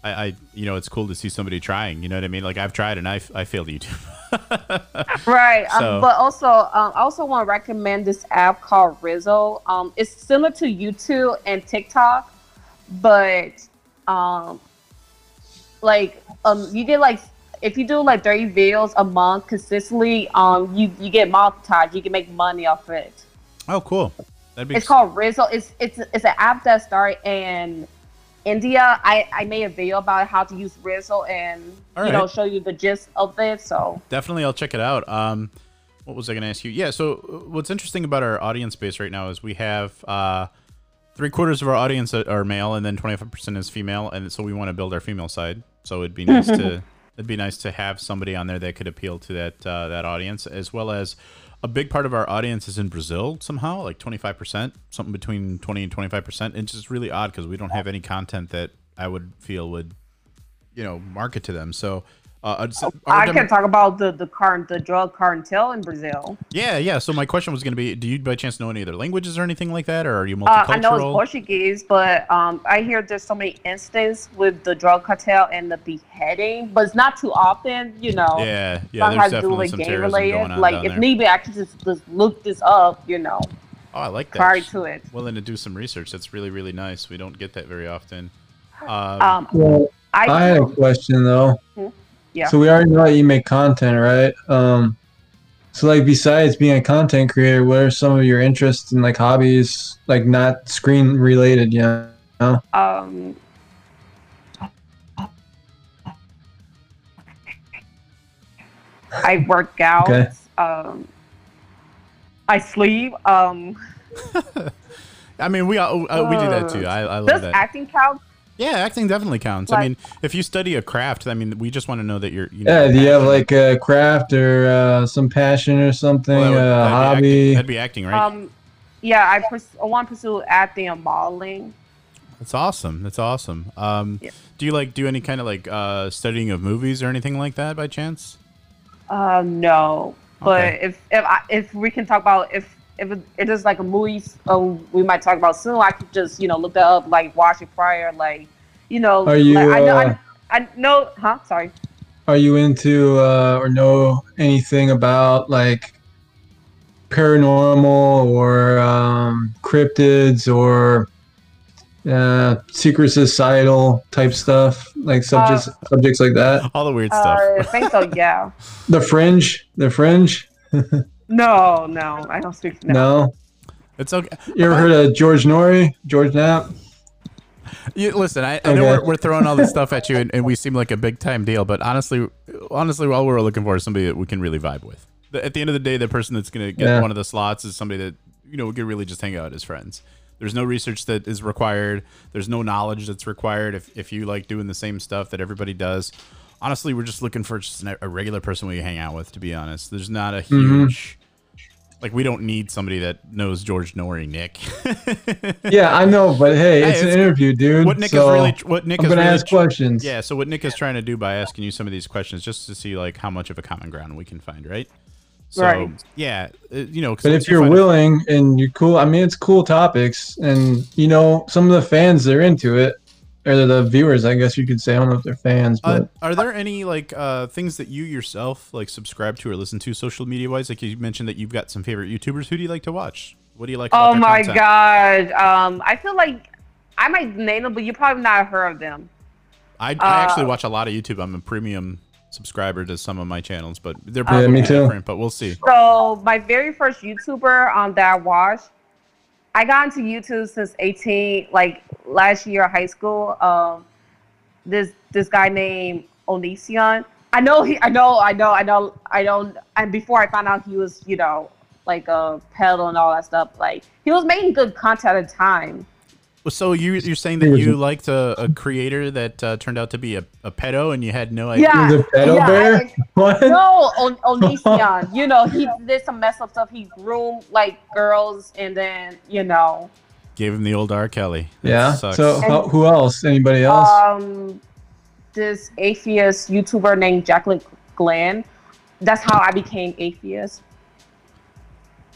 I, I, you know, it's cool to see somebody trying. You know what I mean? Like I've tried, and I, I failed YouTube. right. So- Um, but also, um, I also want to recommend this app called Rizzo. Um, it's similar to YouTube and TikTok, but um, like um, you get like if you do like 30 videos a month consistently, um, you you get monetized. You can make money off it. oh, cool. That'd be It's called Rizzo. It's it's it's an app that started in India. I I made a video about how to use Rizzo and All you know right. show you the gist of it. So definitely i'll check it out um what was i going to ask you yeah so uh, what's interesting about our audience base right now is we have uh three quarters of our audience are male and then 25% is female and so we want to build our female side. So it'd be nice to it'd be nice to have somebody on there that could appeal to that uh, that audience as well as a big part of our audience is in brazil somehow like 25% something between 20 and 25% it's just really odd because we don't have any content that i would feel would you know market to them. So uh, I can talk about the the current the drug cartel in Brazil. yeah, yeah. So my question was going to be: Do you by chance know any other languages or anything like that, or are you Uh, multicultural? I know it's Portuguese, but um, I hear there's so many instances with the drug cartel and the beheading, but it's not too often. You know, Yeah, yeah. Some There's has to do definitely some game related. going on Like down if there. need be, I could just, just look this up. You know, oh, I like that. prior to it. Willing to do some research. That's really, really nice. We don't get that very often. Um, Um, Well, I, I had a question though. Hmm? Yeah. So we already know that you make content, right? Um, so like besides being a content creator, what are some of your interests and like hobbies, like not screen related? You know? um I work out. Okay. Um I sleep. Um I mean, we all, uh, we do that too. I, I love does that. acting count? Yeah, acting definitely counts. I mean, if you study a craft, I mean, we just want to know that you're. You know, Yeah. Do you have like a craft or uh, some passion or something, Well, that would- a that'd be acting- hobby? That'd be acting, right? Um yeah, I, pers- I want to pursue acting and modeling. That's awesome. That's awesome. Um, Yeah. do you like do any kind of like uh, studying of movies or anything like that by chance? Uh no. But Okay. if if I, if we can talk about if if it, it is like a movie uh, we might talk about soon, I could just, you know, look that up, like watch it prior, like you know, Are you, like, I know uh, I, I know huh? Sorry. Are you into uh, or know anything about like paranormal or um, cryptids or uh, secret societal type stuff, like subjects subjects like that. All the weird stuff. Uh, I think so. Yeah. The Fringe, the Fringe. No, no, I don't speak. No. No, It's okay. you ever heard of George Noory, George Knapp? You, listen, I, I know we're, we're throwing all this stuff at you, and, and we seem like a big time deal. But honestly, honestly, all we're looking for is somebody that we can really vibe with. The- At the end of the day, the person that's going to get Yeah. one of the slots is somebody that you know we could really just hang out as friends. There's no research that is required. There's no knowledge that's required. If if you like doing the same stuff that everybody does, honestly, we're just looking for just a regular person we hang out with. To be honest, there's not a Mm-hmm. Huge. Like we don't need somebody that knows George Noory Nick. Yeah, I know, but hey, Hey, it's, an interview, dude. what Nick so is really, what Nick I'm is gonna really ask tr- questions. Yeah, so what Nick is trying to do by asking you some of these questions, just to see like how much of a common ground we can find, right? So, Right. Yeah, uh, you know. But if you you're find- willing and you're cool, I mean, it's cool topics, and you know, some of the fans they're into it, or the viewers, I guess you could say. I don't know if they're fans, Uh, but are there any like uh, things that you yourself like subscribe to or listen to social media wise? Like you mentioned that you've got some favorite YouTubers. Who do you like to watch? What do you like? about Oh their my content? god. Um, I feel like I might name them, but you probably not heard of them. I, I actually uh, watch a lot of YouTube. I'm a premium subscriber to some of my channels, but they're Yeah, probably me too. different. But we'll see. So my very first YouTuber um, that I watched, I got into YouTube since 18, like last year of high school. Um, this this guy named Onision. I know he. I know. I know. I know. I don't. And before I found out he was, you know, like a pedal and all that stuff. Like he was making good content at the time. So you you're saying that you liked a, a creator that uh, turned out to be a, a pedo and you had no idea? Yeah. the pedo yeah, bear. I- what? No, on Onision. you know, he did some messed up stuff. He groomed like girls, and then you know, Gave him the old R. Kelly. That Yeah. sucks. So how, who else? Anybody else? um, this atheist YouTuber named Jaclyn Glenn. That's how I became atheist.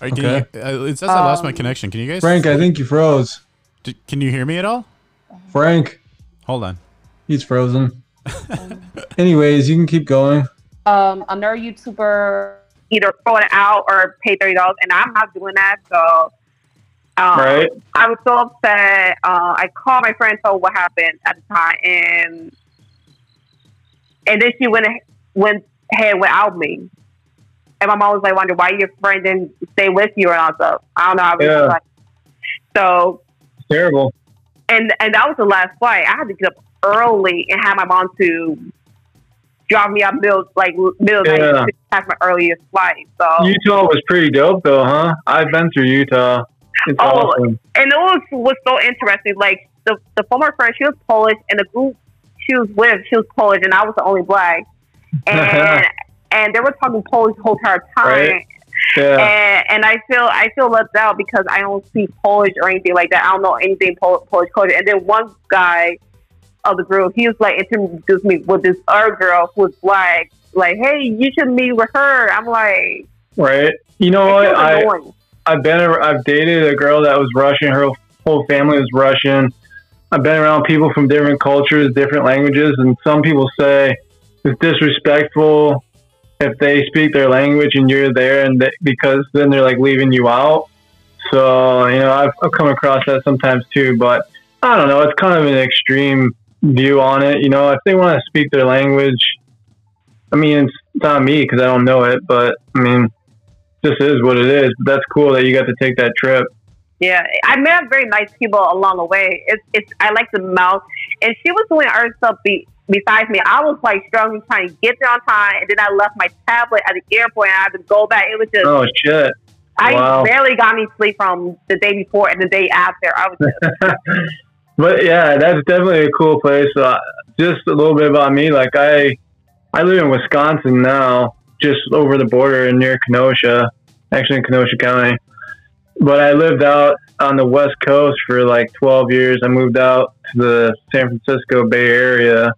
All right, Okay. you, uh, it says I lost my Um, connection. Can you guys? Frank, I think you froze. D- can you hear me at all? Frank, Hold on. he's frozen. Anyways, you can keep going. Um, another YouTuber. either throw it out or pay thirty dollars, and I'm not doing that. So, um, Right. I was so upset. Uh, I called my friend, told what happened at the time, and and then she went went ahead without me. And my mom was like, "Wonder why your friend didn't stay with you and all stuff." I don't know. I was Yeah. like, so Terrible. and and that was the last flight. I had to get up early and have my mom to drop me up middle like middle Yeah. night to catch my earliest flight. So Utah was pretty dope, though, huh? I've been through Utah. It's Oh, awesome. and it was was so interesting. Like the the former friend, she was Polish, and the group she was with, she was Polish, and I was the only black. And and they were talking Polish the whole entire time. Right. Yeah. And and I feel I feel left out because I don't speak Polish or anything like that. I don't know anything Pol- Polish culture. And then one guy of the group, he was like introduced me with this other girl who was black. Like, hey, you should meet with her. I'm like, Right. You know what? I, annoying. I've been I've dated a girl that was Russian. Her whole family was Russian. I've been around people from different cultures, different languages, and some people say it's disrespectful if they speak their language and you're there, and they, because then they're like leaving you out. So you know, I've, I've come across that sometimes too. But I don't know. It's kind of an extreme view on it. You know, if they want to speak their language, I mean, it's, not me because I don't know it. But I mean, this is what it is. That's cool that you got to take that trip. Yeah, I met very nice people along the way. It's, it's I like the mouth, and she was doing other stuff be, besides me. I was like struggling trying to get there on time, and then I left my tablet at the airport, and I had to go back. It was just Oh shit! I wow. barely got any sleep from the day before and the day after. I was just, But yeah, that's definitely a cool place. Uh, just a little bit about me. Like I, I live in Wisconsin now, just over the border and near Kenosha, actually in Kenosha County. But I lived out on the West Coast for like 12 years. I moved out to the San Francisco Bay Area,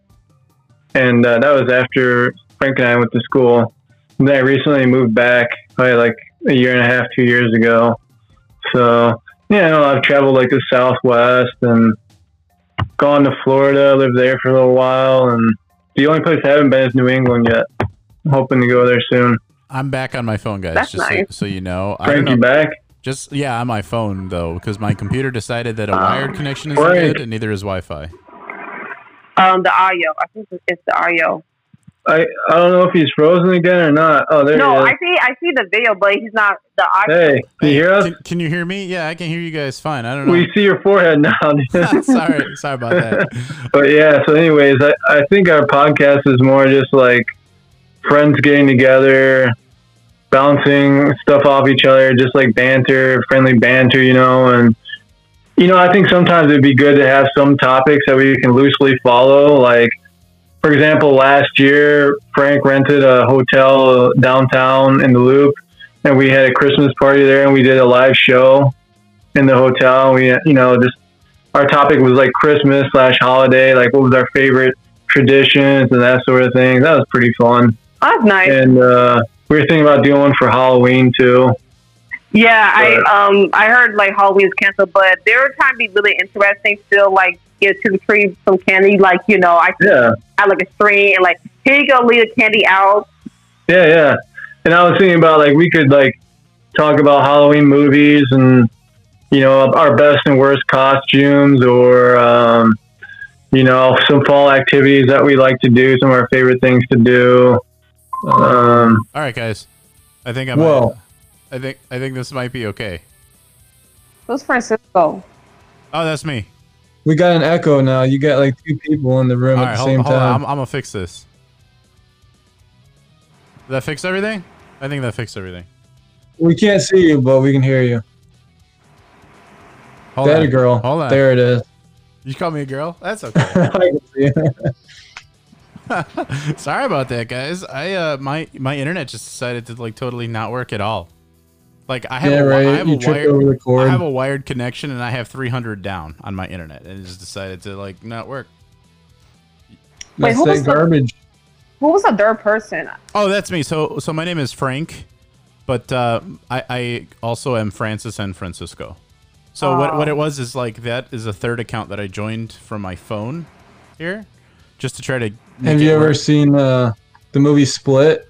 and uh, that was after Frank and I went to school. And then I recently moved back, probably like a year and a half, two years ago. So yeah, I know, I've traveled like the Southwest and gone to Florida, lived there for a little while, and the only place I haven't been is New England yet. I'm hoping to go there soon. I'm back on my phone, guys. That's just so, nice. so you know. I don't Frank, know. you back? Just yeah, on my phone though, because my computer decided that a Um, wired connection isn't Frank. good, and neither is Wi-Fi. Um, the audio. I think it's the audio. I I don't know if he's frozen again or not. Oh, there No, he I see. I see the video, but he's not the audio. Hey, can you hear us? Can, can you hear me? Yeah, I can hear you guys fine. I don't know. We see your forehead now. sorry, sorry about that. but yeah, so anyways, I, I think our podcast is more just like friends getting together, bouncing stuff off each other, just like banter, friendly banter, you know, and you know, I think sometimes it'd be good to have some topics that we can loosely follow. Like, for example, last year Frank rented a hotel downtown in the Loop, and we had a Christmas party there, and we did a live show in the hotel. We, you know, just our topic was like Christmas slash holiday, like what was our favorite traditions and that sort of thing. That was pretty fun. That's nice. And uh, we were thinking about doing one for Halloween too. Yeah, I um I heard like Halloween's canceled, but they were trying to be really interesting. Still, like get to the tree some candy. Like you know, I Yeah, had like a string and like here you go, leave the candy out. yeah, yeah. And I was thinking about like we could like talk about Halloween movies and you know our best and worst costumes or um, you know some fall activities that we like to do, some of our favorite things to do. Um, All right, guys. I think I'm. Whoa. I think I think this might be okay. Who's Francisco? Oh, that's me. we got an echo now. You got like two people in the room All at right, the hold, same hold on. time. I'm, I'm gonna fix this. Did that fix everything? I think that fixed everything. We can't see you, but we can hear you. Hold That on. girl. Hold on. There it is. You call me a girl? That's okay. I can see it. Sorry about that, guys. I uh my my internet just decided to like totally not work at all. Like I have yeah, a, right. I have you a wired over the cord. I have a wired connection and I have 300 down on my internet and it just decided to like not work. Wait, who that was the- Who was the third person? Oh, that's me. So so my name is Frank, but uh, I I also am Francis and Francisco. So what what Oh. it was is like that is a third account that I joined from my phone here, just to try to. make Have it you ever work. seen uh, the movie Split?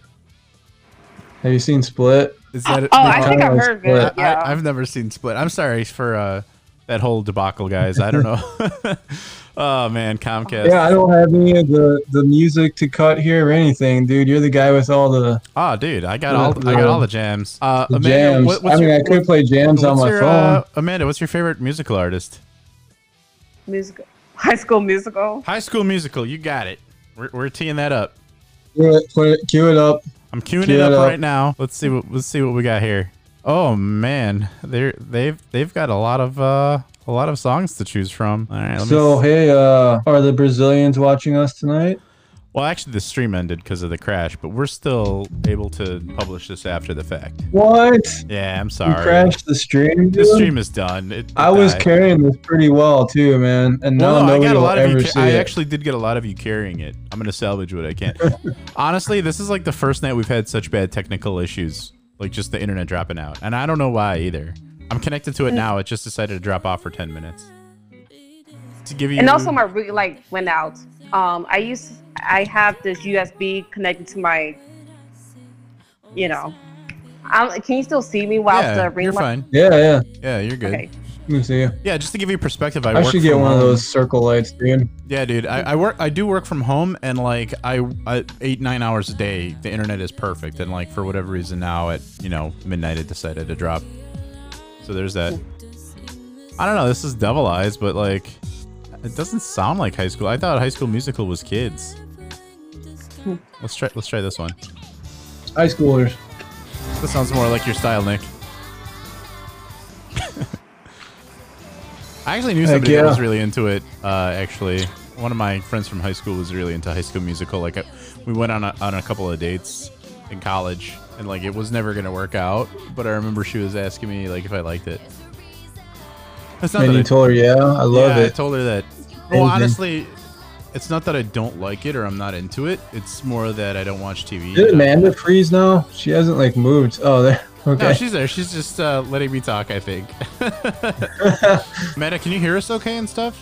Have you seen Split? Is that? Oh, I think I've heard of it. Yeah. I, have never seen Split. I'm sorry for uh, that whole debacle, guys. I don't know. oh man, Comcast. Yeah, I don't have any of the, the music to cut here or anything, dude. You're the guy with all the, Oh, dude, I got all I got all the jams. Uh, the Amanda, jams. what- I mean, your- I could play jams on my your, phone. uh, Amanda, what's your favorite musical artist? musical. High School Musical. High School Musical. You got it. We're, we're teeing that up. Cue it, put it, cue it up. I'm queuing it up, up. right now. Let's see what let's see what we got here. Oh man, they're they've they've got a lot of uh a lot of songs to choose from. All right, So, hey, uh, are the Brazilians watching us tonight? Well, actually, the stream ended because of the crash, but we're still able to publish this after the fact. What? Yeah, I'm sorry. You sorry. crashed the stream, Dude? The stream is done. It, it I was died. carrying this pretty well, too, man. And now Well, no, I got a lot of you. Ca- I actually did get a lot of you carrying it. I'm gonna salvage what I can. Honestly, this is like the first night we've had such bad technical issues, like just the internet dropping out, and I don't know why either. I'm connected to it now. It just decided to drop off for 10 minutes. To give you And also my router like went out. Um, I used I have this USB connected to my, you know. Um, can you still see me while yeah, the ring you're fine. Yeah, yeah. Yeah, you're good. Okay. Let me see you. Yeah, just to give you perspective, I, I, work should get from one of those circle lights, dude. Yeah, dude, I, I work. I do work from home, and like I, I eight nine hours a day. The internet is perfect, and like for whatever reason now at you know midnight it decided to drop. So there's that. I don't know. This is Devil Eyes, but like it doesn't sound like High School. I thought High School Musical was kids. Let's try. Let's try this one. High schoolers. This sounds more like your style, Nick. I actually knew somebody that was really into it. Uh, actually, one of my friends from high school was really into High School Musical. Like, uh, we went on a, on a couple of dates in college, and like it was never gonna work out. But I remember she was asking me like if I liked it. It's not And that you I, told her, yeah, I love yeah, I told her that. Well, Amazing. honestly, it's not that I don't like it or I'm not into it. It's more that I don't watch TV. Did Amanda freeze now? She hasn't like moved. Oh, there. Okay. No, she's there. She's just uh, letting me talk, I think. Amanda, can you hear us okay and stuff?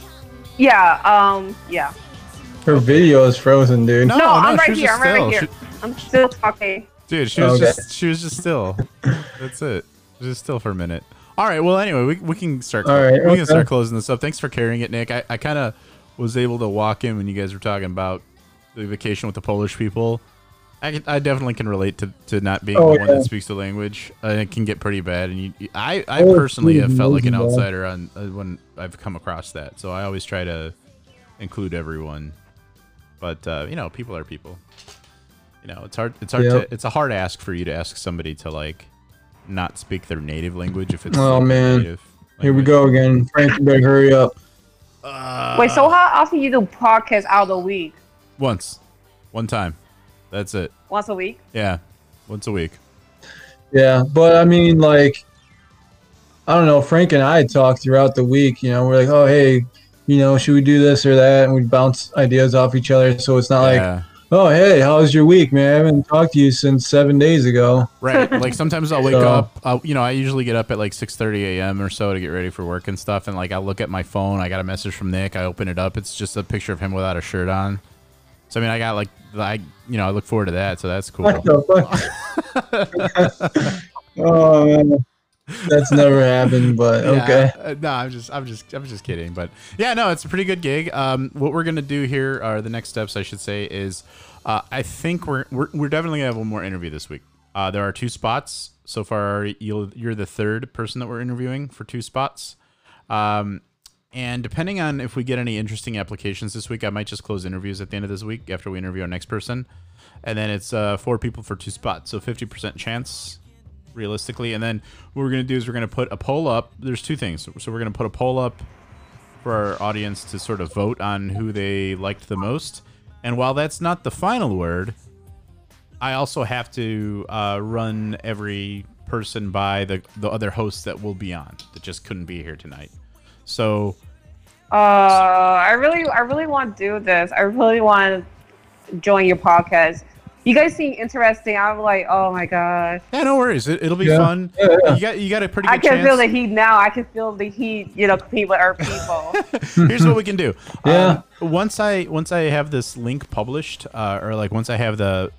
Yeah, um, yeah. Her video is frozen, dude. No, No, no, I'm right here. I'm right still. here. I'm still talking. Dude, she was Okay. just she was just still. That's it. Just still for a minute. All right. Well, anyway, we, we can start. All right, we okay. can start closing this up. Thanks for carrying it, Nick. I, I kind of was able to walk in when you guys were talking about the vacation with the Polish people. I, I definitely can relate to, to not being Oh, the one yeah. that speaks the language. Uh, it can get pretty bad, and you, I I Oh, personally have felt like an outsider on uh, when I've come across that. So I always try to include everyone. But uh, you know, people are people. You know, it's hard. It's hard Yep. to. It's a hard ask for you to ask somebody to like not speak their native language if it's Oh, their man. native Here we go again. Frank, you better hurry up. Uh, Wait, so how often you do podcasts out of the week? Once, one time. That's it. Once a week? Yeah, once a week. Yeah, but I mean, like, I don't know. Frank and I talk throughout the week. You know, we're like, oh, hey, you know, should we do this or that? And we bounce ideas off each other. So it's not like, yeah. Oh, hey, how's your week, man? I haven't talked to you since seven days ago. Right. Like sometimes I'll wake So- up. I'll, you know, I usually get up at like 6:30 a.m. or so to get ready for work and stuff. And like I look at my phone. I got a message from Nick. I open it up. It's just a picture of him without a shirt on. So I mean, I got like I you know I look forward to that. So that's cool. What the fuck? oh, man. That's never happened, but Yeah, okay. uh, no, I'm just, I'm just, I'm just kidding. But yeah, no, it's a pretty good gig. Um, what we're gonna do here, or the next steps, I should say, is uh, I think we're, we're we're definitely gonna have one more interview this week. Uh, there are two spots so far. You'll, you're the third person that we're interviewing for two spots. Um, and depending on if we get any interesting applications this week, I might just close interviews at the end of this week after we interview our next person. And then it's uh, four people for two spots, so 50% chance realistically. And then what we're going to do is we're going to put a poll up. There's two things. So we're going to put a poll up for our audience to sort of vote on who they liked the most. And while that's not the final word, I also have to uh, run every person by the, the other hosts that will be on that just couldn't be here tonight. So Uh, I really, I really want to do this. I really want to join your podcast. You guys seem interesting. I'm like, oh my god. yeah, no worries. It, it'll be Yeah. fun. Yeah, yeah. You got you got a pretty I can chance. feel the heat now. I can feel the heat. You know, compete with our people. Here's what we can do. Yeah. Um, once I once I have this link published, uh, or like once I have the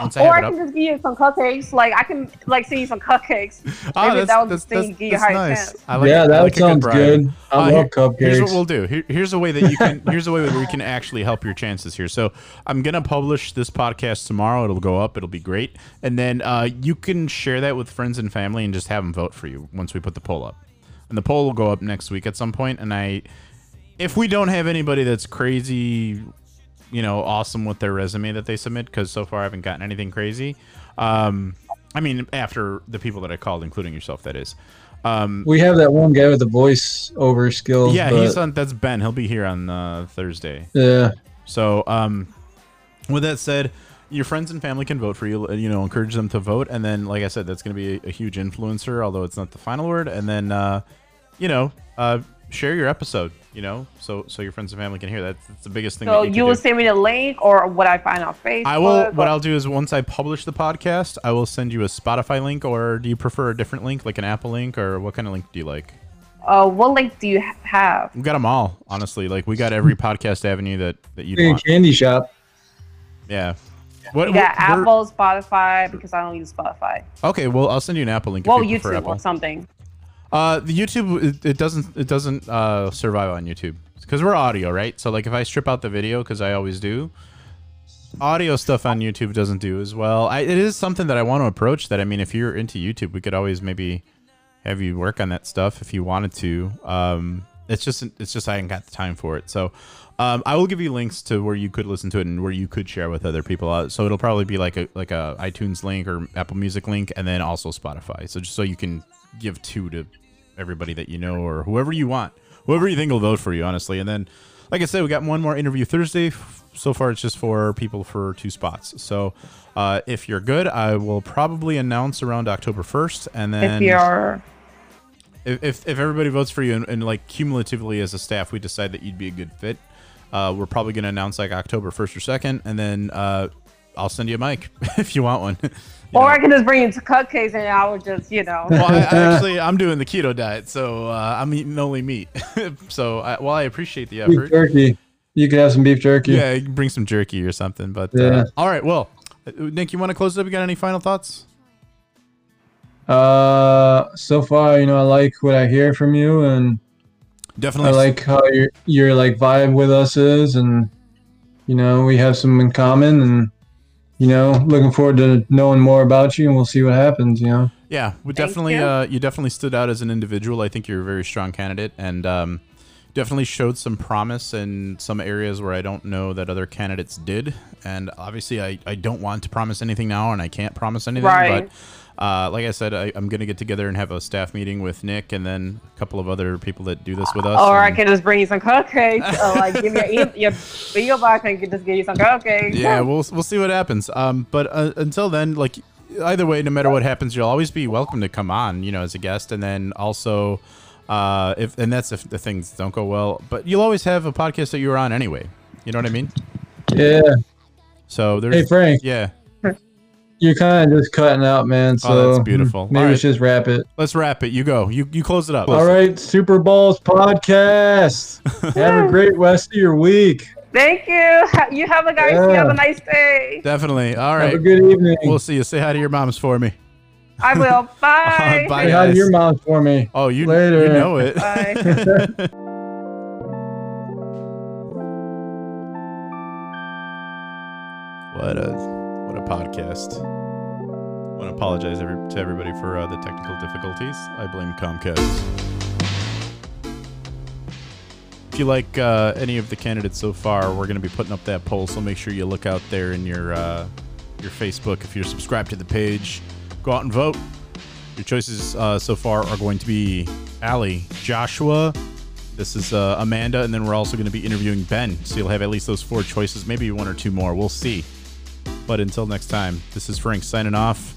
once I or I have it can up. just give you some cupcakes. Like I can like send you some cupcakes. Oh, Maybe that's, that was that's, the that's, you that's high nice. I like, yeah, I that like a sounds bribe. good. I Uh, love here- cupcakes. Here's what we'll do. Here, here's a way that you can. here's a way that we can actually help your chances here. So I'm gonna publish this podcast tomorrow. It'll go up. It'll be great, and then uh, you can share that with friends and family and just have them vote for you once we put the poll up. And the poll will go up next week at some point. And I, if we don't have anybody that's crazy, you know, awesome with their resume that they submit, because so far I haven't gotten anything crazy. Um, I mean, after the people that I called, including yourself, that is. Um, we have that one guy with the voice over skills. yeah, he's on. That's Ben. He'll be here on uh, Thursday. Yeah. So, um, with that said, your friends and family can vote for you. You know, encourage them to vote, and then, like I said, that's going to be a, a huge influencer. Although it's not the final word. And then, uh, you know, uh, share your episode. You know, so so your friends and family can hear that. That's the biggest thing. So that you, you, will do. send me the link, or what I find on Facebook. I will. What or- I'll do is once I publish the podcast, I will send you a Spotify link, or do you prefer a different link, like an Apple link, or what kind of link do you like? Uh, what link do you have? We got them all, honestly. Like we got every podcast avenue that that you want. candy shop. Yeah. What, You got what- Apple, Spotify, because I don't use Spotify. Okay, well, I'll send you an Apple link. Well, if you YouTube Apple. or something. Uh, the YouTube it, it doesn't it doesn't uh survive on YouTube because we're audio, right? So like if I strip out the video, because I always do, audio stuff on YouTube doesn't do as well. I, it is something that I want to approach. That I mean, if you're into YouTube, we could always maybe have you work on that stuff if you wanted to. Um, it's just it's just I ain't got the time for it. So. Um, I will give you links to where you could listen to it and where you could share with other people. Uh, so it'll probably be like a like a iTunes link or Apple Music link, and then also Spotify. So just so you can give two to everybody that you know or whoever you want, whoever you think will vote for you, honestly. And then, like I said, we got one more interview Thursday. So far, it's just for people for two spots. So uh, if you're good, I will probably announce around October 1st, and then if you're if, if, if everybody votes for you and, and like cumulatively as a staff we decide that you'd be a good fit uh, we're probably going to announce like october 1st or 2nd and then uh, i'll send you a mic if you want one or know. I can just bring you to cupcakes and I would just, you know. well, I, I actually i'm doing the keto diet so uh, i'm eating only meat so I, while i appreciate the effort, Beef jerky. You could have some beef jerky. yeah you can bring some jerky or something but Yeah. uh, all right well uh, nick you want to close it up you got any final thoughts Uh, so far, you know, I like what I hear from you, and Definitely. I like how your your like vibe with us is, and you know, we have some in common, and you know, looking forward to knowing more about you, and we'll see what happens. You know. Yeah, we Thank definitely. you. Uh, you definitely stood out as an individual. I think you're a very strong candidate, and um, definitely showed some promise in some areas where I don't know that other candidates did. And obviously, I, I don't want to promise anything now, and I can't promise anything. Right. But uh, like I said, I, I'm going to get together and have a staff meeting with Nick, and then a couple of other people that do this with us. Or I can just bring you some cupcakes. or like give me your, your video box and I can just give you some cupcakes. yeah, we'll we'll see what happens. Um, but uh, until then, like either way, no matter what happens, you'll always be welcome to come on, you know, as a guest, and then also, uh, if and that's if the things don't go well, but you'll always have a podcast that you're on anyway. You know what I mean? Yeah. So there's Hey Frank, yeah. You're kind of just cutting out, man. So Oh, that's beautiful. Maybe All let's just wrap it. Let's wrap it. You go. You you close it up. All right, Super Balls podcast. have a great rest of your week. Thank you. You have a guys. You have a nice day. Definitely. All right. Have a good evening. We'll see you. Say hi to your moms for me. I will. Bye. Bye, Say hi to your mom for me. Oh, you Later. you know it. Bye. What what a podcast. I want to apologize every, to everybody for uh, the technical difficulties. I blame Comcast. If you like uh, any of the candidates so far, we're going to be putting up that poll, so make sure you look out there in your uh, your Facebook. If you're subscribed to the page, go out and vote. Your choices uh, so far are going to be Allie, Joshua, this is uh, Amanda, and then we're also going to be interviewing Ben. So you'll have at least those four choices, maybe one or two more. We'll see. But until next time, this is Frank signing off.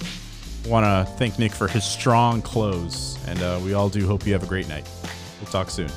Want to thank Nick for his strong close, and uh, we all do hope you have a great night. We'll talk soon.